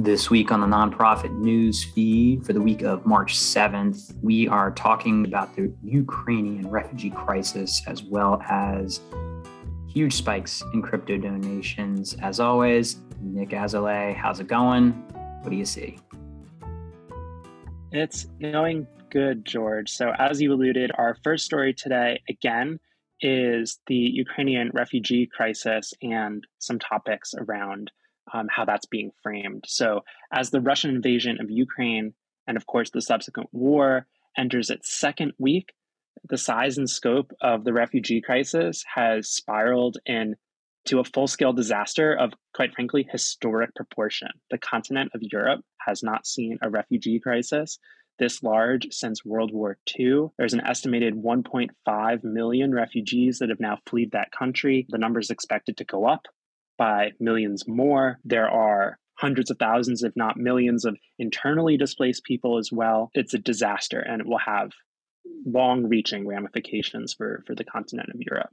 This week on the nonprofit news feed for the week of March 7th, we are talking about the Ukrainian refugee crisis as well as huge spikes in crypto donations. As always, Nick Azzaro, how's it going? What do you see? It's going good, George. So, as you alluded, our first story today, again, is the Ukrainian refugee crisis and some topics around um, how that's being framed. So, as the Russian invasion of Ukraine and, of course, the subsequent war enters its second week, the size and scope of the refugee crisis has spiraled into a full scale disaster of, quite frankly, historic proportion. The continent of Europe has not seen a refugee crisis this large since World War II. There's an estimated 1.5 million refugees that have now fled that country. The number is expected to go up by millions more. There are hundreds of thousands, if not millions, of internally displaced people as well. It's a disaster and it will have long reaching ramifications for, for the continent of Europe.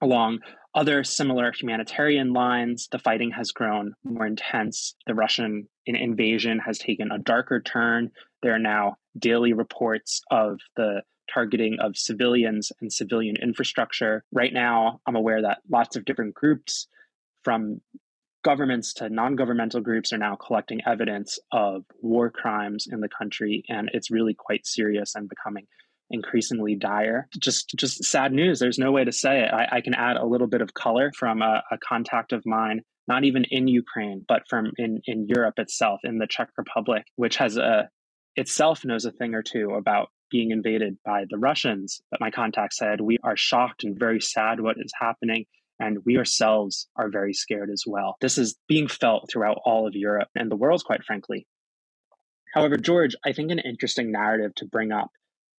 Along other similar humanitarian lines, the fighting has grown more intense. The Russian invasion has taken a darker turn. There are now daily reports of the targeting of civilians and civilian infrastructure. Right now, I'm aware that lots of different groups from governments to non-governmental groups are now collecting evidence of war crimes in the country and it's really quite serious and becoming increasingly dire. Just just sad news there's no way to say it. I, I can add a little bit of color from a, a contact of mine not even in ukraine but from in in europe itself in the czech republic which has a itself knows a thing or two about being invaded by the russians. But my contact said we are shocked and very sad what is happening and we ourselves are very scared as well. This is being felt throughout all of Europe and the world, quite frankly. However, George, I think an interesting narrative to bring up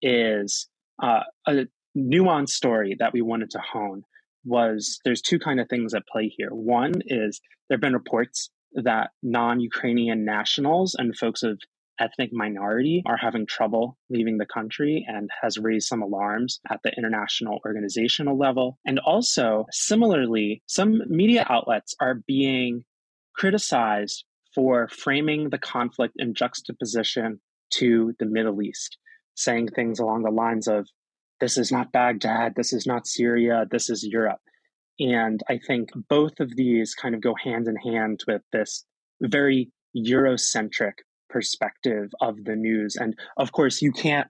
is uh, a nuanced story that we wanted to hone was there's two kind of things at play here. One is there have been reports that non-Ukrainian nationals and folks of ethnic minority are having trouble leaving the country and has raised some alarms at the international organizational level. And also, similarly, some media outlets are being criticized for framing the conflict in juxtaposition to the Middle East, saying things along the lines of, this is not Baghdad, this is not Syria, this is Europe. And I think both of these kind of go hand in hand with this very Eurocentric perspective of the news. And of course, you can't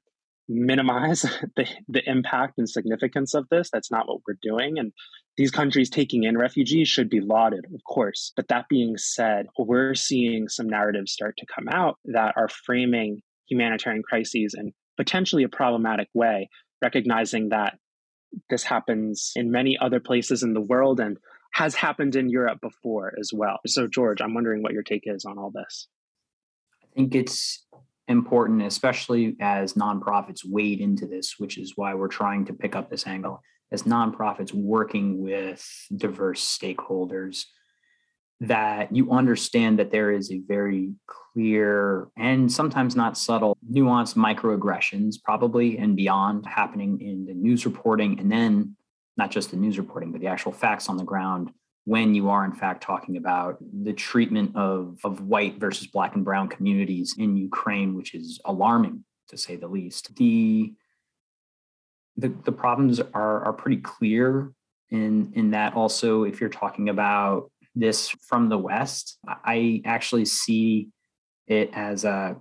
minimize the, the impact and significance of this. That's not what we're doing. And these countries taking in refugees should be lauded, of course. But that being said, we're seeing some narratives start to come out that are framing humanitarian crises in potentially a problematic way, recognizing that this happens in many other places in the world and has happened in Europe before as well. So, George, I'm wondering what your take is on all this think it's important, especially as nonprofits wade into this, which is why we're trying to pick up this angle, as nonprofits working with diverse stakeholders, that you understand that there is a very clear and sometimes not subtle, nuanced microaggressions, probably and beyond, happening in the news reporting, and then not just the news reporting, but the actual facts on the ground when you are in fact talking about the treatment of, of white versus black and brown communities in Ukraine, which is alarming to say the least. The the, the problems are, are pretty clear in in that also if you're talking about this from the West, I actually see it as a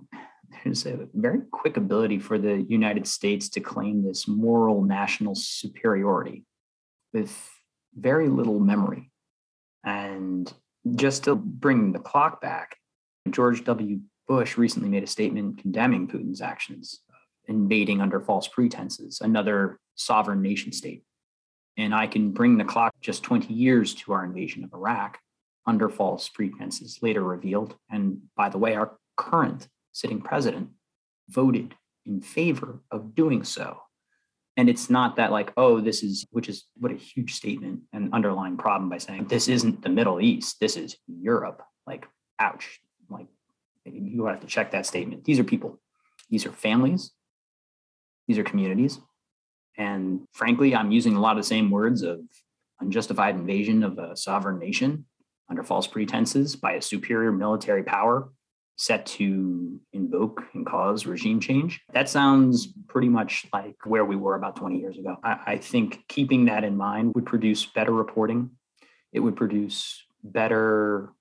there's a very quick ability for the United States to claim this moral national superiority with very little memory and just to bring the clock back, George W. Bush recently made a statement condemning Putin's actions, invading under false pretenses, another sovereign nation state. And I can bring the clock just 20 years to our invasion of Iraq under false pretenses, later revealed. And by the way, our current sitting president voted in favor of doing so and it's not that like oh this is which is what a huge statement and underlying problem by saying this isn't the middle east this is europe. Like ouch. Like you have to check that statement. These are people. These are families. These are communities. And frankly i'm using a lot of the same words of unjustified invasion of a sovereign nation under false pretenses by a superior military power set to invoke and cause regime change. That sounds pretty much like where we were about 20 years ago. I, I, think keeping that in mind would produce better reporting, it would produce better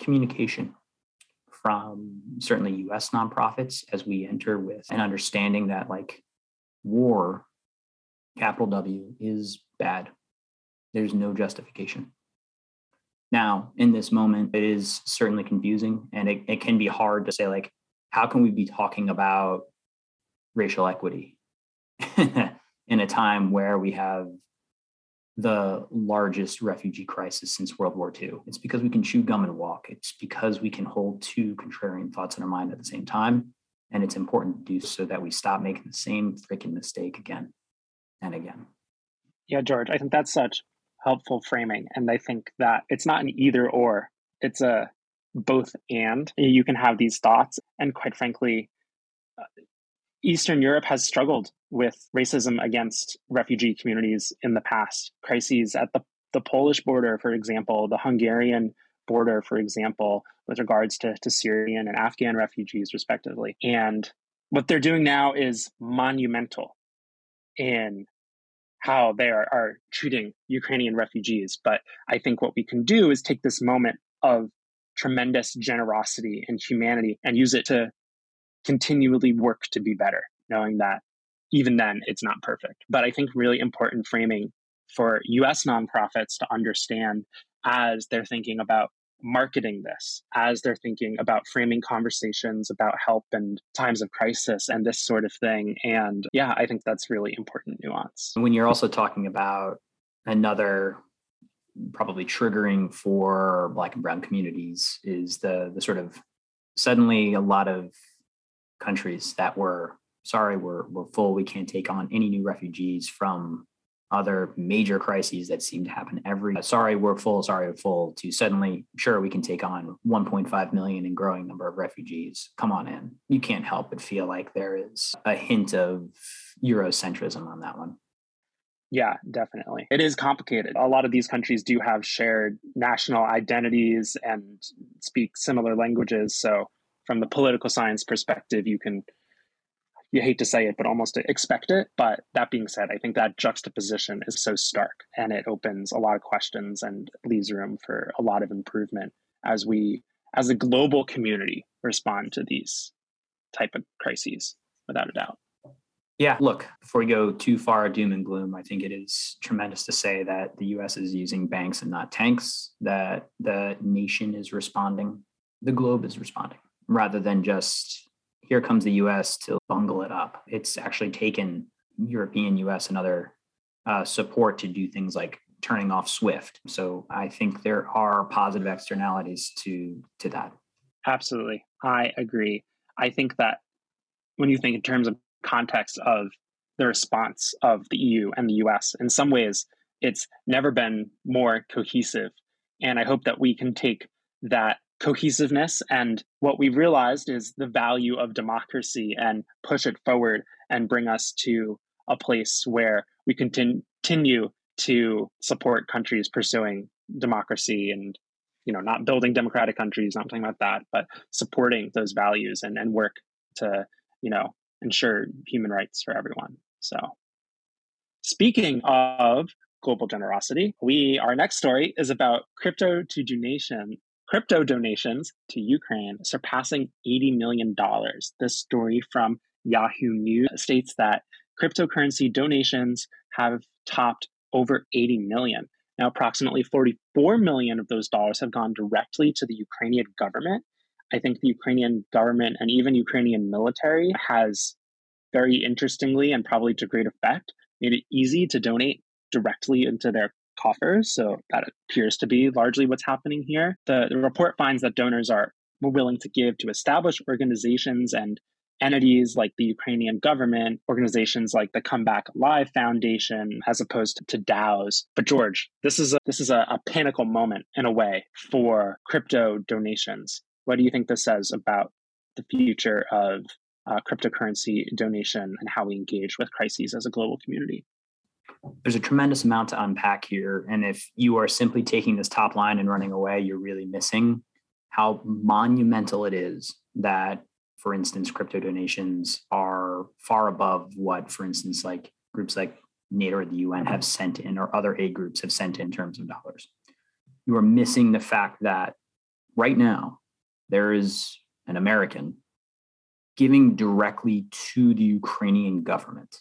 communication from certainly US nonprofits as we enter with an understanding that, like, war, capital W, is bad. There's no justification. Now, in this moment, it is certainly confusing and it, it can be hard to say, like, how can we be talking about racial equity in a time where we have the largest refugee crisis since World War II? It's because we can chew gum and walk. It's because we can hold two contrarian thoughts in our mind at the same time. And it's important to do so that we stop making the same freaking mistake again and again. Yeah, George, I think that's such helpful framing. And I think that it's not an either or, it's a both and. You can have these thoughts. And quite frankly, uh, Eastern Europe has struggled with racism against refugee communities in the past. Crises at the, the Polish border, for example, the Hungarian border, for example, with regards to, to Syrian and Afghan refugees, respectively. And what they're doing now is monumental in how they are, are treating Ukrainian refugees. But I think what we can do is take this moment of tremendous generosity and humanity and use it to continually work to be better, knowing that even then it's not perfect. But I think really important framing for US nonprofits to understand as they're thinking about marketing this as they're thinking about framing conversations about help and times of crisis and this sort of thing. And yeah, I think that's really important nuance. When you're also talking about another probably triggering for black and brown communities is the the sort of suddenly a lot of countries that were sorry we're we're full we can't take on any new refugees from other major crises that seem to happen every uh, sorry we're full sorry we're full to suddenly sure we can take on 1.5 million and growing number of refugees come on in you can't help but feel like there is a hint of eurocentrism on that one yeah, definitely. It is complicated. A lot of these countries do have shared national identities and speak similar languages. So, from the political science perspective, you can you hate to say it, but almost expect it. But that being said, I think that juxtaposition is so stark and it opens a lot of questions and leaves room for a lot of improvement as we, as a global community, respond to these type of crises, without a doubt. Yeah, look, before we go too far doom and gloom, I think it is tremendous to say that the US is using banks and not tanks, that the nation is responding, the globe is responding, rather than just here comes the US to bungle it up. It's actually taken European, US, and other uh, support to do things like turning off Swift. So I think there are positive externalities to to that. Absolutely, I agree. I think that when you think in terms of context of the response of the EU and the US, in some ways, it's never been more cohesive. And I hope that we can take that cohesiveness. And what we've realized is the value of democracy and push it forward and bring us to a place where we continue to support countries pursuing democracy and you know not building democratic countries not talking about that but supporting those values and, and work to you know ensure human rights for everyone so speaking of global generosity we our next story is about crypto to donation Crypto donations to Ukraine surpassing $80 million. This story from Yahoo News states that cryptocurrency donations have topped over 80 million. Now, approximately 44 million of those dollars have gone directly to the Ukrainian government. I think the Ukrainian government and even Ukrainian military has very interestingly and probably to great effect made it easy to donate directly into their coffers. So that appears to be largely what's happening here. The, the report finds that donors are more willing to give to established organizations and entities like the Ukrainian government, organizations like the Comeback Live Foundation, as opposed to DAOs. But George, this is a, this is a, a pinnacle moment in a way for crypto donations. What do you think this says about the future of uh, cryptocurrency donation and how we engage with crises as a global community? There's a tremendous amount to unpack here. And if you are simply taking this top line and running away, you're really missing how monumental it is that, for instance, crypto donations are far above what, for instance, like groups like NATO or the UN have sent in or other aid groups have sent in terms of dollars. You are missing the fact that right now there is an American giving directly to the Ukrainian government.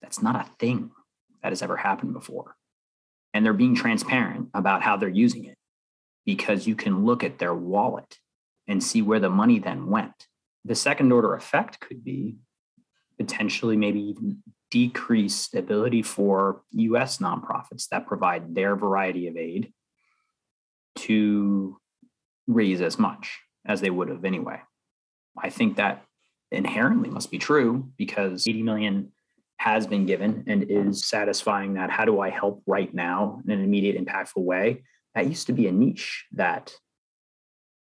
That's not a thing that has ever happened before. And they're being transparent about how they're using it because you can look at their wallet and see where the money then went. The second order effect could be potentially maybe even decrease the ability for US nonprofits that provide their variety of aid to raise as much as they would have anyway. I think that inherently must be true because 80 million has been given and is satisfying that how do I help right now in an immediate, impactful way? That used to be a niche that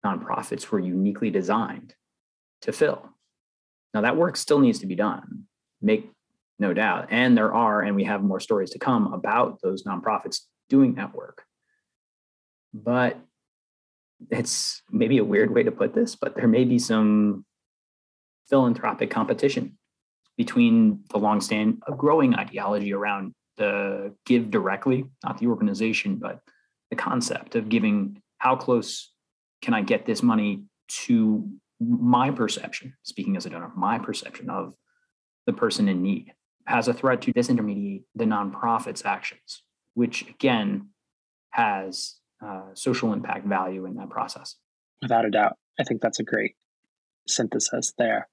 nonprofits were uniquely designed to fill. Now, that work still needs to be done, make no doubt. And there are, and we have more stories to come about those nonprofits doing that work. But it's maybe a weird way to put this, but there may be some philanthropic competition between the long-standing, growing ideology around the give directly, not the organization, but the concept of giving. How close can I get this money to my perception? Speaking as a donor, my perception of the person in need has a threat to disintermediate the nonprofit's actions, which again has uh, social impact value in that process. Without a doubt. I think that's a great synthesis there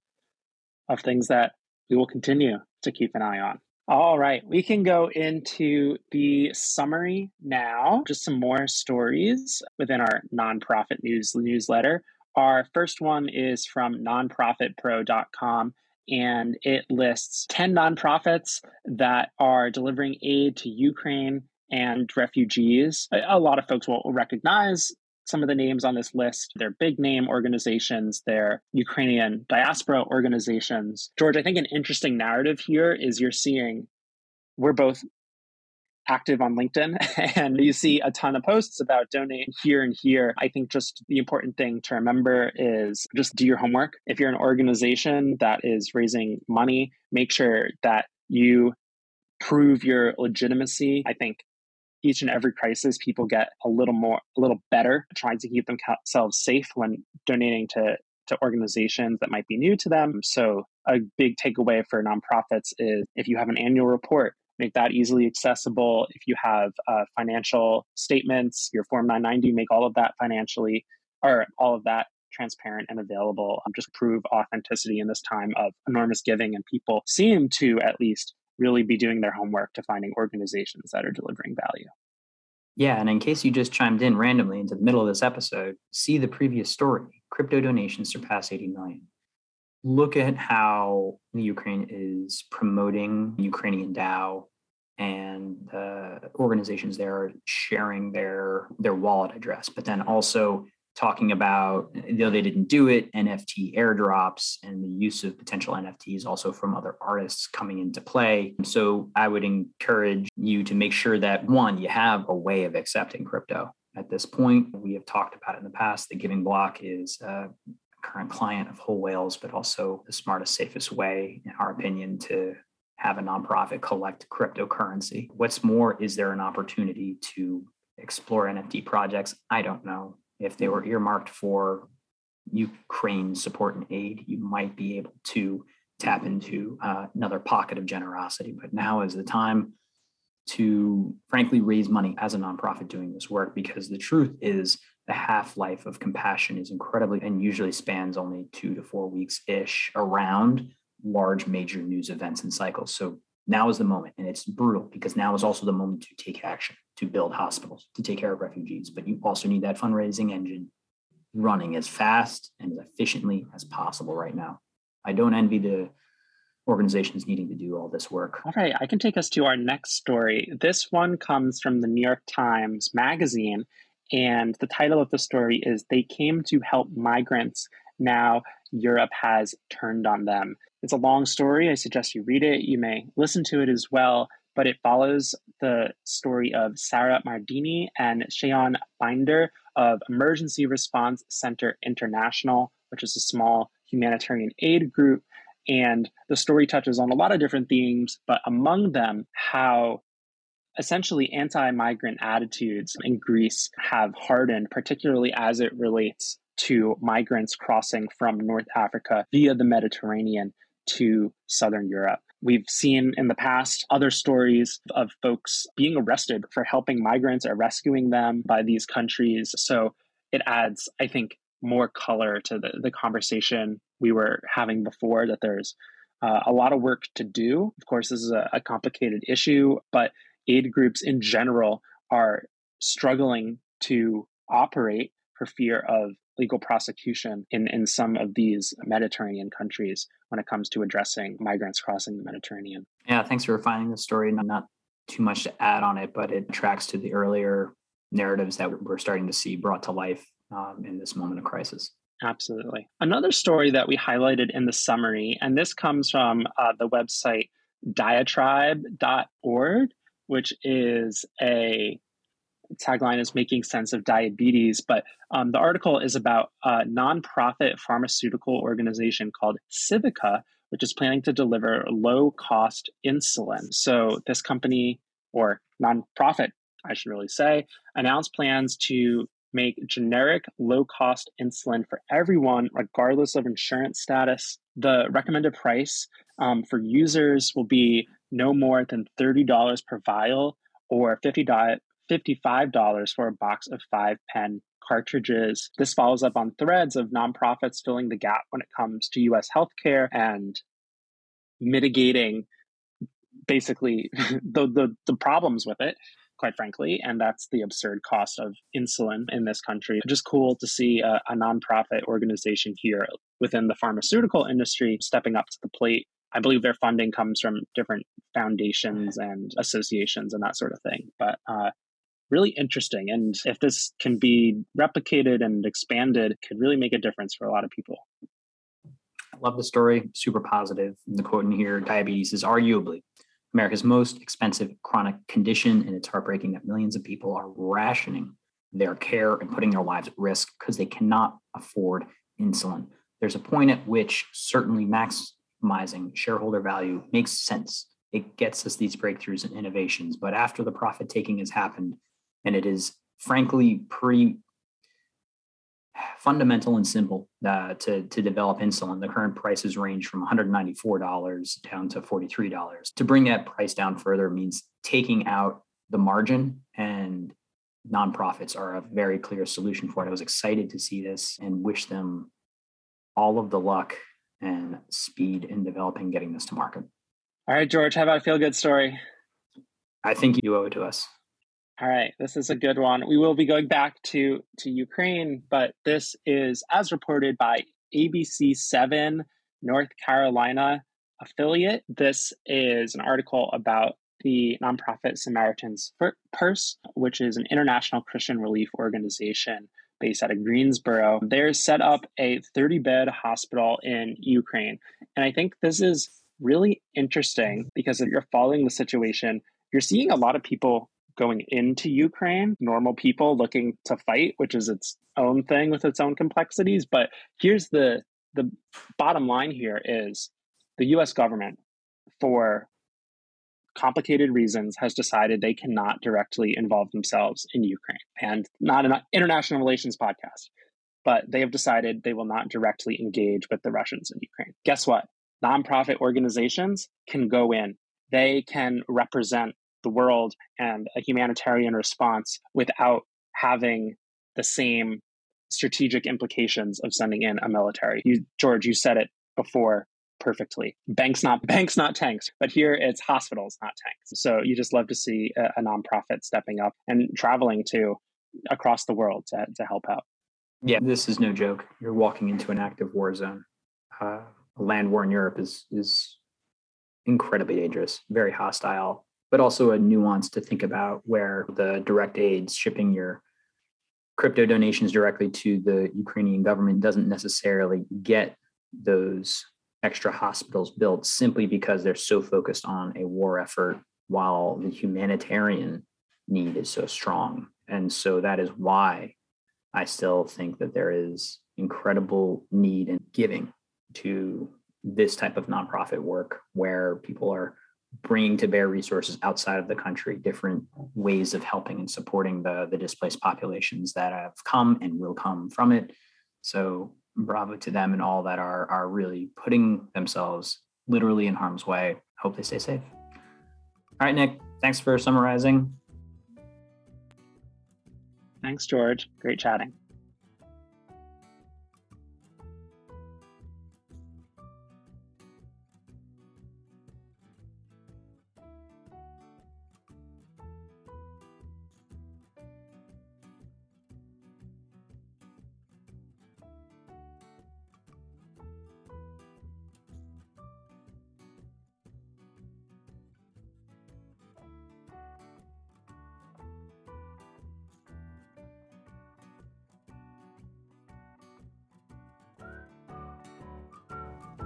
of things that we will continue to keep an eye on. All right, we can go into the summary now. Just some more stories within our nonprofit news newsletter. Our first one is from nonprofitpro.com and it lists 10 nonprofits that are delivering aid to Ukraine and refugees. A, lot of folks will recognize some of the names on this list. They're big name organizations, they're Ukrainian diaspora organizations. George, I think an interesting narrative here is you're seeing we're both active on LinkedIn and you see a ton of posts about donate here and here. I think just the important thing to remember is just do your homework. If you're an organization that is raising money, make sure that you prove your legitimacy. I think each and every crisis, people get a little more, a little better trying to keep themselves safe when donating to to organizations that might be new to them. So a big takeaway for nonprofits is if you have an annual report, make that easily accessible. If you have uh, financial statements, your Form 990, make all of that financially or all of that transparent and available. Um, just prove authenticity in this time of enormous giving, and people seem to at least really be doing their homework to finding organizations that are delivering value. Yeah, and in case you just chimed in randomly into the middle of this episode, see the previous story. Crypto donations surpass 80 million. Look at how the Ukraine is promoting Ukrainian DAO and the organizations there are sharing their their wallet address, but then also talking about, though they didn't do it, NFT airdrops and the use of potential NFTs also from other artists coming into play. So I would encourage you to make sure that one, you have a way of accepting crypto. At this point, we have talked about it in the past. The Giving Block is a current client of Whole Whales, but also the smartest, safest way, in our opinion, to have a nonprofit collect cryptocurrency. What's more, is there an opportunity to explore NFT projects? I don't know if they were earmarked for Ukraine support and aid, you might be able to tap into uh, another pocket of generosity. But now is the time to frankly raise money as a nonprofit doing this work because the truth is the half life of compassion is incredibly and usually spans only two to four weeks ish around large major news events and cycles. So now is the moment, and it's brutal because now is also the moment to take action, to build hospitals, to take care of refugees. But you also need that fundraising engine running as fast and as efficiently as possible right now. I don't envy the organizations needing to do all this work. All right, I can take us to our next story. This one comes from the New York Times Magazine, and the title of the story is They Came to Help Migrants. Now Europe has turned on them. It's a long story. I suggest you read it. You may listen to it as well. but it follows the story of Sarah Mardini and Seán Binder of Emergency Response Center International, which is a small humanitarian aid group. And the story touches on a lot of different themes, but among them, how essentially anti migrant attitudes in Greece have hardened, particularly as it relates to migrants crossing from North Africa via the Mediterranean to Southern Europe. We've seen in the past other stories of folks being arrested for helping migrants or rescuing them by these countries. So it adds, I think, more color to the, the conversation we were having before that there's uh, a lot of work to do. Of course, this is a, a complicated issue, but aid groups in general are struggling to operate for fear of legal prosecution in, in some of these Mediterranean countries when it comes to addressing migrants crossing the Mediterranean. Yeah, thanks for refining the story. Not too much to add on it, but it tracks to the earlier narratives that we're starting to see brought to life um, in this moment of crisis. Absolutely. Another story that we highlighted in the summary, and this comes from uh, the website diatribe.org, which is a tagline is making sense of diabetes, but um, the article is about a nonprofit pharmaceutical organization called Civica, which is planning to deliver low cost insulin. So, this company or nonprofit, I should really say, announced plans to make generic low cost insulin for everyone, regardless of insurance status. The recommended price um, for users will be no more than $30 per vial or 50 $55 for a box of five pen cartridges. This follows up on threads of nonprofits filling the gap when it comes to US healthcare and mitigating basically the, the, the problems with it quite frankly, and that's the absurd cost of insulin in this country. Just cool to see a, a, nonprofit organization here within the pharmaceutical industry stepping up to the plate. I believe their funding comes from different foundations and associations and that sort of thing. But uh, really interesting. And if this can be replicated and expanded, could really make a difference for a lot of people. I love the story, super positive. The quote in here diabetes is arguably America's most expensive chronic condition, and it's heartbreaking that millions of people are rationing their care and putting their lives at risk because they cannot afford insulin. There's a point at which certainly maximizing shareholder value makes sense. It gets us these breakthroughs and innovations. But after the profit taking has happened, and it is frankly pretty fundamental and simple uh, to, to develop insulin. The current prices range from $194 down to $43. To bring that price down further means taking out the margin, and nonprofits are a very clear solution for it. I was excited to see this and wish them all of the luck and speed in developing getting this to market. All right, George, how about a feel good story? I think you owe it to us. All right, this is a good one. We will be going back to to Ukraine, but this is as reported by ABC7 North Carolina affiliate. This is an article about the nonprofit Samaritan's Purse, which is an international Christian relief organization based out of Greensboro. They're set up a 30 bed hospital in Ukraine. And I think this is really interesting because if you're following the situation, you're seeing a lot of people going into Ukraine, normal people looking to fight, which is its own thing with its own complexities. But here's the the bottom line here is the US government, for complicated reasons, has decided they cannot directly involve themselves in Ukraine. And not an international relations podcast, but they have decided they will not directly engage with the Russians in Ukraine. Guess what? Nonprofit organizations can go in. They can represent the world and a humanitarian response without having the same strategic implications of sending in a military. You, George, you said it before perfectly. Banks not banks not tanks, but here it's hospitals not tanks. So you just love to see a, a nonprofit stepping up and traveling to across the world to, to help out. Yeah, this is no joke. You're walking into an active war zone. Uh, a land war in Europe is is incredibly dangerous, very hostile, but also a nuance to think about where the direct aids shipping your crypto donations directly to the Ukrainian government doesn't necessarily get those extra hospitals built simply because they're so focused on a war effort while the humanitarian need is so strong. And so that is why I still think that there is incredible need in giving to this type of nonprofit work where people are bringing to bear resources outside of the country, different ways of helping and supporting the, the displaced populations that have come and will come from it. So bravo to them and all that are, are really putting themselves literally in harm's way. Hope they stay safe. All right, Nick, thanks for summarizing. Thanks, George. Great chatting.